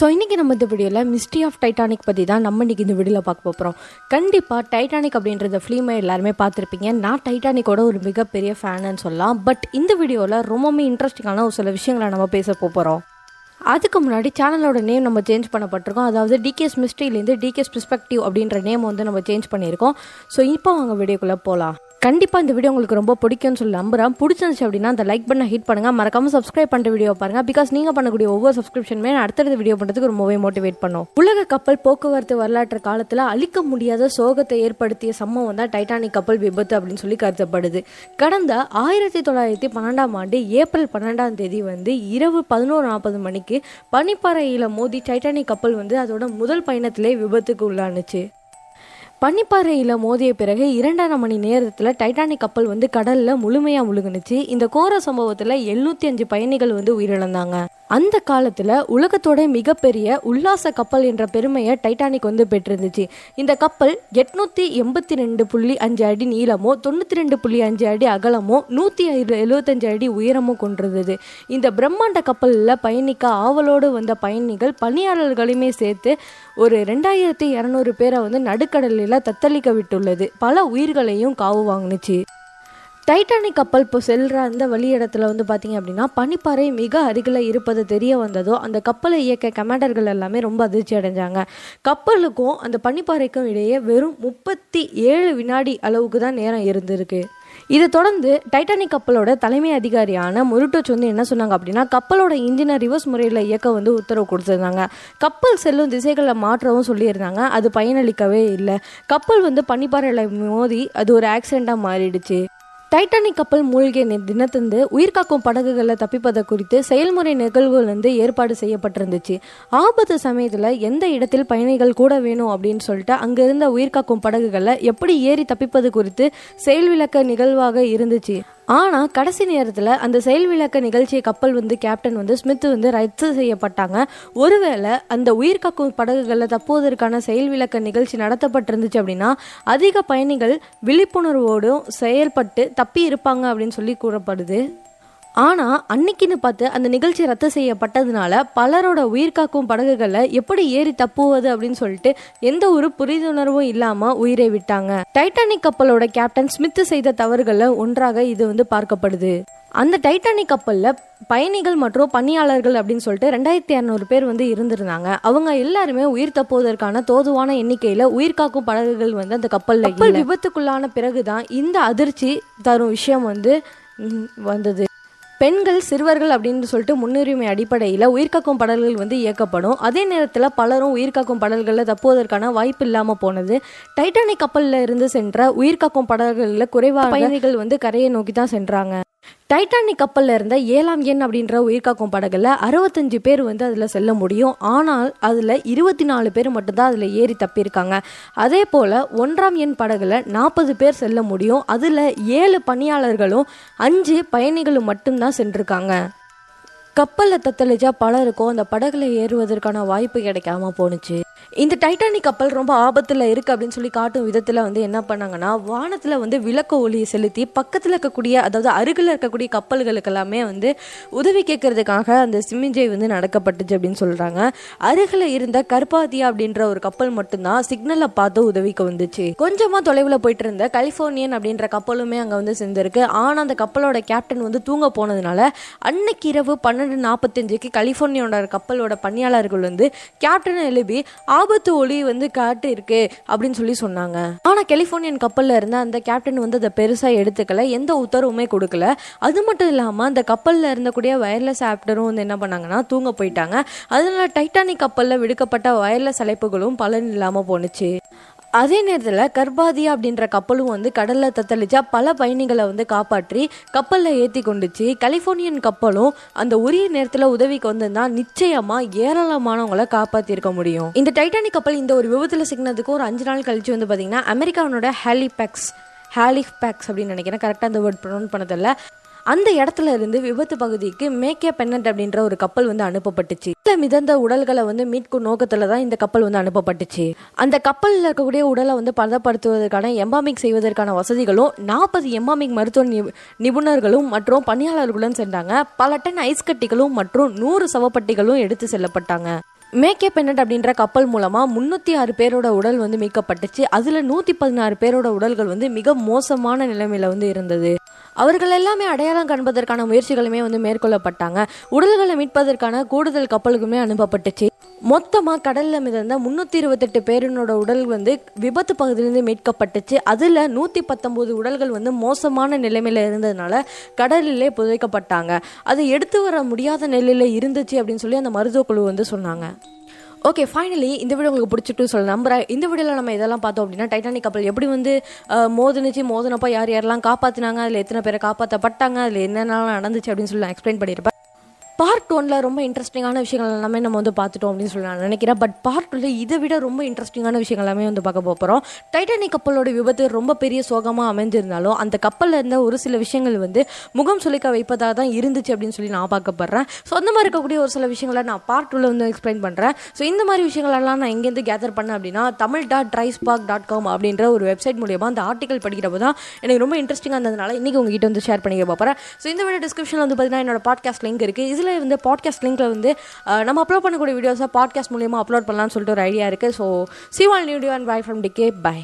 So இன்றைக்கி நம்ம இந்த வீடியோவில் மிஸ்ட்ரி ஆஃப் டைட்டானிக் பற்றி தான் நம்ம இன்றைக்கி இந்த வீடியோவில் பார்க்க போகிறோம் கண்டிப்பாக டைட்டானிக் அப்படின்றத ஃபிலிமை எல்லாருமே பார்த்துருப்பீங்க. நான் டைட்டானிக்கோட ஒரு மிகப்பெரிய ஃபேனுன்னு சொல்லலாம். பட் இந்த வீடியோவில் ரொம்பவுமே இன்ட்ரெஸ்டிங்கான ஒரு சில விஷயங்களை நம்ம பேச போகிறோம் அதுக்கு முன்னாடி சேனலோட நேம் நம்ம சேஞ்ச் பண்ணப்பட்டிருக்கோம். அதாவது டிகேஸ் மிஸ்ட்ரியிலேருந்து டிகேஸ் பெர்ஸ்பெக்டிவ் அப்படின்ற நேம் வந்து நம்ம சேஞ்ச் பண்ணியிருக்கோம். ஸோ இப்போ அவங்க வீடியோக்குள்ளே போகலாம் கண்டிப்பாக இந்த வீடியோ உங்களுக்கு ரொம்ப பிடிக்கும்னு சொல்லி நம்புகிறேன் பிடிச்சிருந்துச்சு அப்படின்னா அந்த லைக் பண்ண ஹிட் பண்ணுங்கள் மறக்காம சப்ஸ்கிரைப் பண்ணுற வீடியோ பாருங்கள் பிகாஸ் நீங்கள் பண்ணக்கூடிய ஒவ்வொரு சப்ஸ்கிரிப்ஷனுமே அடுத்தடுத்த வீடியோ பண்ணுறதுக்கு ரொம்பவே மோட்டிவேட் பண்ணும். உலக கப்பல் போக்குவரத்து வரலாற்று காலத்தில் அழிக்க முடியாத சோகத்தை ஏற்படுத்திய சம்பவம் தான் டைட்டானிக் கப்பல் விபத்து அப்படின்னு சொல்லி கருதப்படுது. கடந்த ஆயிரத்தி தொள்ளாயிரத்தி பன்னெண்டாம் ஆண்டு ஏப்ரல் பன்னெண்டாம் தேதி வந்து இரவு பதினோரு நாற்பது மணிக்கு பனிப்பாறையில் மோதி டைட்டானிக் கப்பல் வந்து அதோட முதல் பயணத்திலே விபத்துக்கு உள்ளானுச்சு. பனிப்பாறையில் மோதிய பிறகு இரண்டரை மணி நேரத்தில் டைட்டானிக் கப்பல் வந்து கடலில் முழுமையாக முழுகுனுச்சு. இந்த கோர சம்பவத்தில் எழுநூற்றி அஞ்சு பயணிகள் வந்து உயிரிழந்தாங்க. அந்த காலத்தில் உலகத்தோட மிகப்பெரிய உல்லாச கப்பல் என்ற பெருமையை டைட்டானிக் வந்து பெற்றிருந்துச்சு. இந்த கப்பல் எட்நூற்றி எண்பத்தி ரெண்டு புள்ளி அஞ்சு அடி நீளமோ தொண்ணூற்றி ரெண்டு புள்ளி அஞ்சு அடி அகலமோ நூற்றி எழுபத்தஞ்சு அடி உயரமோ கொண்டிருந்தது. இந்த பிரம்மாண்ட கப்பலில் பயணிக்க ஆவலோடு வந்த பயணிகள் பணியாளர்களையுமே சேர்த்து ஒரு ரெண்டாயிரத்தி இரநூறு பேரை வந்து நடுக்கடலில் தத்தளிக்க விட்டுள்ளது. பல உயிர்களையும் காவு வாங்கினுச்சு. டைட்டானிக் கப்பல் இப்போ செல்கிற அந்த வழி இடத்துல வந்து பார்த்தீங்க அப்படின்னா பனிப்பாறை மிக அருகில் இருப்பது தெரிய வந்ததோ அந்த கப்பலை இயக்க கமாண்டர்கள் எல்லாமே ரொம்ப அதிர்ச்சி அடைஞ்சாங்க. கப்பலுக்கும் அந்த பனிப்பாறைக்கும் இடையே வெறும் முப்பத்தி ஏழு வினாடி அளவுக்கு தான் நேரம் இருந்திருக்கு. இதை தொடர்ந்து டைட்டானிக் கப்பலோட தலைமை அதிகாரியான முருட்டோச் வந்து என்ன சொன்னாங்க அப்படின்னா கப்பலோட இன்ஜினை ரிவர்ஸ் முறையில் இயக்க வந்து உத்தரவு கொடுத்துருந்தாங்க. கப்பல் செல்லும் திசைகளை மாற்றவும் சொல்லியிருந்தாங்க அது பயனளிக்கவே இல்லை. கப்பல் வந்து பனிப்பாறையில் மோதி அது ஒரு ஆக்சிடெண்ட்டாக மாறிடுச்சு. டைட்டானிக் கப்பல் மூழ்கிய தினத்தந்து உயிர்காக்கும் படகுகளை தப்பிப்பதை குறித்து செயல்முறை நிகழ்வுகள் வந்து ஏற்பாடு செய்யப்பட்டிருந்துச்சு. ஆபத்து சமயத்தில் எந்த இடத்தில் பயணிகள் கூட வேணும் அப்படின்னு சொல்லிட்டு அங்கே இருந்த உயிர்காக்கும் படகுகளை எப்படி ஏறி தப்பிப்பது குறித்து செயல் விளக்க நிகழ்வாக இருந்துச்சு. ஆனால் கடைசி நேரத்தில் அந்த செயல் விளக்க நிகழ்ச்சியை கப்பல் வந்து கேப்டன் வந்து ஸ்மித் வந்து ரத்து செய்யப்பட்டாங்க. ஒருவேளை அந்த உயிர் கக்கும் படகுகளில் தப்புவதற்கான செயல் விளக்க நிகழ்ச்சி நடத்தப்பட்டிருந்துச்சு அப்படின்னா அதிக பயணிகள் விழிப்புணர்வோடும் செயல்பட்டு தப்பி இருப்பாங்க அப்படின்னு சொல்லி கூறப்படுது. ஆனால் அன்னைக்குன்னு பார்த்து அந்த நிகழ்ச்சி ரத்து செய்யப்பட்டதுனால பலரோட உயிர்காக்கும் படகுகளில் எப்படி ஏறி தப்புவது அப்படின்னு சொல்லிட்டு எந்த ஒரு புரிந்துணர்வும் இல்லாமல் உயிரை விட்டாங்க. டைட்டானிக் கப்பலோட கேப்டன் ஸ்மித் செய்த தவறுகளில் ஒன்றாக இது வந்து பார்க்கப்படுது. அந்த டைட்டானிக் கப்பலில் பயணிகள் மற்றும் பணியாளர்கள் அப்படின்னு சொல்லிட்டு ரெண்டாயிரத்தி இரநூறு பேர் வந்து இருந்திருந்தாங்க. அவங்க எல்லாருமே உயிர் தப்புவதற்கான தோதுவான எண்ணிக்கையில் உயிர் காக்கும் படகுகள் வந்து அந்த கப்பலில் கப்பல் விபத்துக்குள்ளான பிறகுதான் இந்த அதிர்ச்சி தரும் விஷயம் வந்து வந்தது. பெண்கள் சிறுவர்கள் அப்படின்னு சொல்லிட்டு முன்னுரிமை அடிப்படையில் உயிர்காக்கும் படல்கள் வந்து இயக்கப்படும். அதே நேரத்தில் பலரும் உயிர்காக்கும் படல்களில் தப்புவதற்கான வாய்ப்பு இல்லாமல் போனது. டைட்டானிக் கப்பலில் இருந்து சென்ற உயிர்காக்கும் படல்களில் குறைவான பயணிகள் வந்து கரையை நோக்கி தான் சென்றாங்க. டைட்டானிக் கப்பலில் இருந்த ஏழாம் எண் அப்படின்ற உயிர்காக்கும் படகுல அறுபத்தஞ்சு பேர் வந்து அதில் செல்ல முடியும். ஆனால் அதில் இருபத்தி நாலு பேர் மட்டும்தான் அதில் ஏறி தப்பியிருக்காங்க. அதே போல் ஒன்றாம் எண் படகுல நாற்பது பேர் செல்ல முடியும். அதில் ஏழு பணியாளர்களும் அஞ்சு பயணிகளும் மட்டும்தான் சென்றிருக்காங்க. கப்பலில் தத்தளிச்சா பலருக்கும் அந்த படகுல ஏறுவதற்கான வாய்ப்பு கிடைக்காம போணுச்சு. இந்த டைட்டானிக் கப்பல் ரொம்ப ஆபத்தில் இருக்குது அப்படின்னு சொல்லி காட்டும் விதத்தில் வந்து என்ன பண்ணாங்கன்னா வானத்தில் வந்து விளக்க ஒளியை செலுத்தி பக்கத்தில் இருக்கக்கூடிய அதாவது அருகில் இருக்கக்கூடிய கப்பல்களுக்கு எல்லாமே வந்து உதவி கேட்கறதுக்காக அந்த சிமிஞ்சை வந்து நடக்கப்பட்டுச்சு அப்படின்னு சொல்கிறாங்க அருகில் இருந்த கர்பாதியா அப்படின்ற ஒரு கப்பல் மட்டும்தான் சிக்னலை பார்த்து உதவிக்கு வந்துச்சு. கொஞ்சமாக தொலைவில் போயிட்டு இருந்த கலிஃபோர்னியன் அப்படின்ற கப்பலுமே அங்கே வந்து சேர்ந்துருக்கு. ஆனால் அந்த கப்பலோட கேப்டன் வந்து தூங்க போனதுனால அன்னைக்கு இரவு பன்னெண்டு நாற்பத்தஞ்சுக்கு கலிஃபோர்னியோட கப்பலோட பணியாளர்கள் வந்து கேப்டனை எழுப்பி ஆபத்து ஒளி வந்து காட்டு இருக்கு அப்படின்னு சொல்லி சொன்னாங்க. ஆனா கெலிபோர்னியன் கப்பல்ல இருந்த அந்த கேப்டன் வந்து அதை பெருசா எடுத்துக்கல. எந்த உத்தரவுமே கொடுக்கல. அது மட்டும் இல்லாம அந்த கப்பல்ல இருந்தக்கூடிய வயர்லெஸ் ஆப்டரும் வந்து என்ன பண்ணாங்கன்னா தூங்க போயிட்டாங்க. அதனால டைட்டானிக் கப்பல்ல விடுக்கப்பட்ட வயர்லெஸ் அழைப்புகளும் பலன் இல்லாம போனுச்சு அதே நேரத்தில் கர்பாதியா அப்படின்ற கப்பலும் வந்து கடலில் தத்தளிச்சா பல பயணிகளை வந்து காப்பாற்றி கப்பலில் ஏற்றி கொண்டுச்சு. கலிஃபோர்னியன் கப்பலும் அந்த உரிய நேரத்தில் உதவிக்கு வந்திருந்தா நிச்சயமாக ஏராளமானவங்களை காப்பாற்றிருக்க முடியும். இந்த டைட்டானிக் கப்பல் இந்த ஒரு விபத்தில் சிக்கினதுக்கு ஒரு அஞ்சு நாள் கழிச்சு வந்து பார்த்தீங்கன்னா அமெரிக்காவோட ஹாலிபேக்ஸ் ஹாலிஃபேக்ஸ் அப்படின்னு நினைக்கிறேன். கரெக்டாக அந்த வேர்ட் ப்ரொனவுன் பண்ணதில்லை. அந்த இடத்துல இருந்து விபத்து பகுதிக்கு மேக்கே பென்னட் அப்படின்ற ஒரு கப்பல் வந்து அனுப்பப்பட்டுச்சு. இதுல மிதந்த உடல்களை வந்து மீட்கும் நோக்கத்துல தான் இந்த கப்பல் வந்து அனுப்பப்பட்டுச்சு. அந்த கப்பலில் இருக்கக்கூடிய உடலை வந்து பதப்படுத்துவதற்கான எம்பாமிக் செய்வதற்கான வசதிகளும் நாற்பது எம்பாமிக் மருத்துவ நிபுணர்களும் மற்றும் பணியாளர்களுடன் சென்றாங்க பல டன் ஐஸ் கட்டிகளும் மற்றும் நூறு சவப்பட்டிகளும் எடுத்து செல்லப்பட்டாங்க. மேக்கே பென்னட் அப்படின்ற கப்பல் மூலமாக முந்நூற்றி ஆறு பேரோட உடல் வந்து மீட்கப்பட்டுச்சு. அதில் நூற்றி பதினாறு பேரோட உடல்கள் வந்து மிக மோசமான நிலைமையில் வந்து இருந்தது. அவர்கள் எல்லாமே அடையாளம் காண்பதற்கான முயற்சிகளுமே வந்து மேற்கொள்ளப்பட்டாங்க. உடல்களை மீட்பதற்கான கூடுதல் கப்பலுக்குமே அனுப்பப்பட்டுச்சு. மொத்தமாக கடலில் மிதந்த முந்நூற்றி இருபத்தெட்டு பேரினோட உடல் வந்து விபத்து பகுதியிலிருந்து மீட்கப்பட்டுச்சு. அதில் நூற்றி பத்தொம்போது உடல்கள் வந்து மோசமான நிலைமையில் இருந்ததுனால கடலிலே புதைக்கப்பட்டாங்க. அதை எடுத்து வர முடியாத நிலையில் இருந்துச்சு அப்படின்னு சொல்லி அந்த மருத்துவ குழு வந்து சொன்னாங்க. ஓகே ஃபைனலி இந்த வீடியோ உங்களுக்கு பிடிச்சிட்டு சொல்ல நம்புறேன் இந்த வீடியோவில் நம்ம இதெல்லாம் பார்த்தோம் அப்படின்னா டைட்டானிக் கப்பல் எப்படி வந்து மோதுனுச்சு மோதினப்போ யார் யாரெல்லாம் காப்பாற்றினாங்க அதில் எத்தனை பேரை காப்பாற்றப்பட்டாங்க அதில் என்னென்னலாம் நடந்துச்சு அப்படின்னு சொல்லி நான் எக்ஸ்பிளைன் பண்ணியிருப்பேன். பார்ட் ஒனில் ரொம்ப இன்ட்ரெஸ்டிங்கான விஷயங்கள் எல்லாமே நம்ம வந்து பார்த்துட்டோம் அப்படின்னு சொல்லி நான் நினைக்கிறேன். பட் பார்ட் டூவில் இதை விட ரொம்ப இன்ட்ரெஸ்டிங்கான விஷயங்கள் எல்லாமே வந்து பார்க்க போகிறோம் டைட்டானிக் கப்பலோட விபத்து ரொம்ப பெரிய சோகமாக அமைஞ்சிருந்தாலும் அந்த கப்பலில் இருந்த ஒரு சில விஷயங்கள் வந்து முகம் சுளிக்க வைப்பதாக தான் இருந்துச்சு அப்படின்னு சொல்லி நான் பார்க்கப்படுறேன் ஸோ அந்த மாதிரி இருக்கக்கூடிய ஒரு சில விஷயங்களை நான் பார்ட் டூவில் வந்து எக்ஸ்பிளைன் பண்ணுறேன் ஸோ இந்த மாதிரி விஷயங்களெல்லாம் நான் எங்கேருந்து கேதர் பண்ணேன் அப்படின்னா Tamil dot tries park dot com அப்படின்ற ஒரு வெப்சைட் மூலியமாக அந்த ஆர்டிகல் படிக்கிறப்போ தான் எனக்கு ரொம்ப இன்ட்ரெஸ்டிங்காக இருந்ததுனால இன்றைக்கி உங்ககிட்ட வந்து ஷேர் பண்ணிக்க போகிறேன் ஸோ இந்த வீடியோ டிஸ்கிரிப்ஷனில் வந்து பார்த்தீங்கன்னா என்னோட பாட்காஸ்ட் லிங்க் இருக்குது இதில் வந்து பாட்காஸ்ட் லிங்க்கில் வந்து நம்ம அப்லோட் பண்ணக்கூடிய வீடியோஸை பாட்காஸ்ட் மூலியமாக அப்லோட் பண்ணலாம்னு சொல்லிட்டு ஒரு ஐடியா இருக்குது so see wall நியூடியோ and by from DK by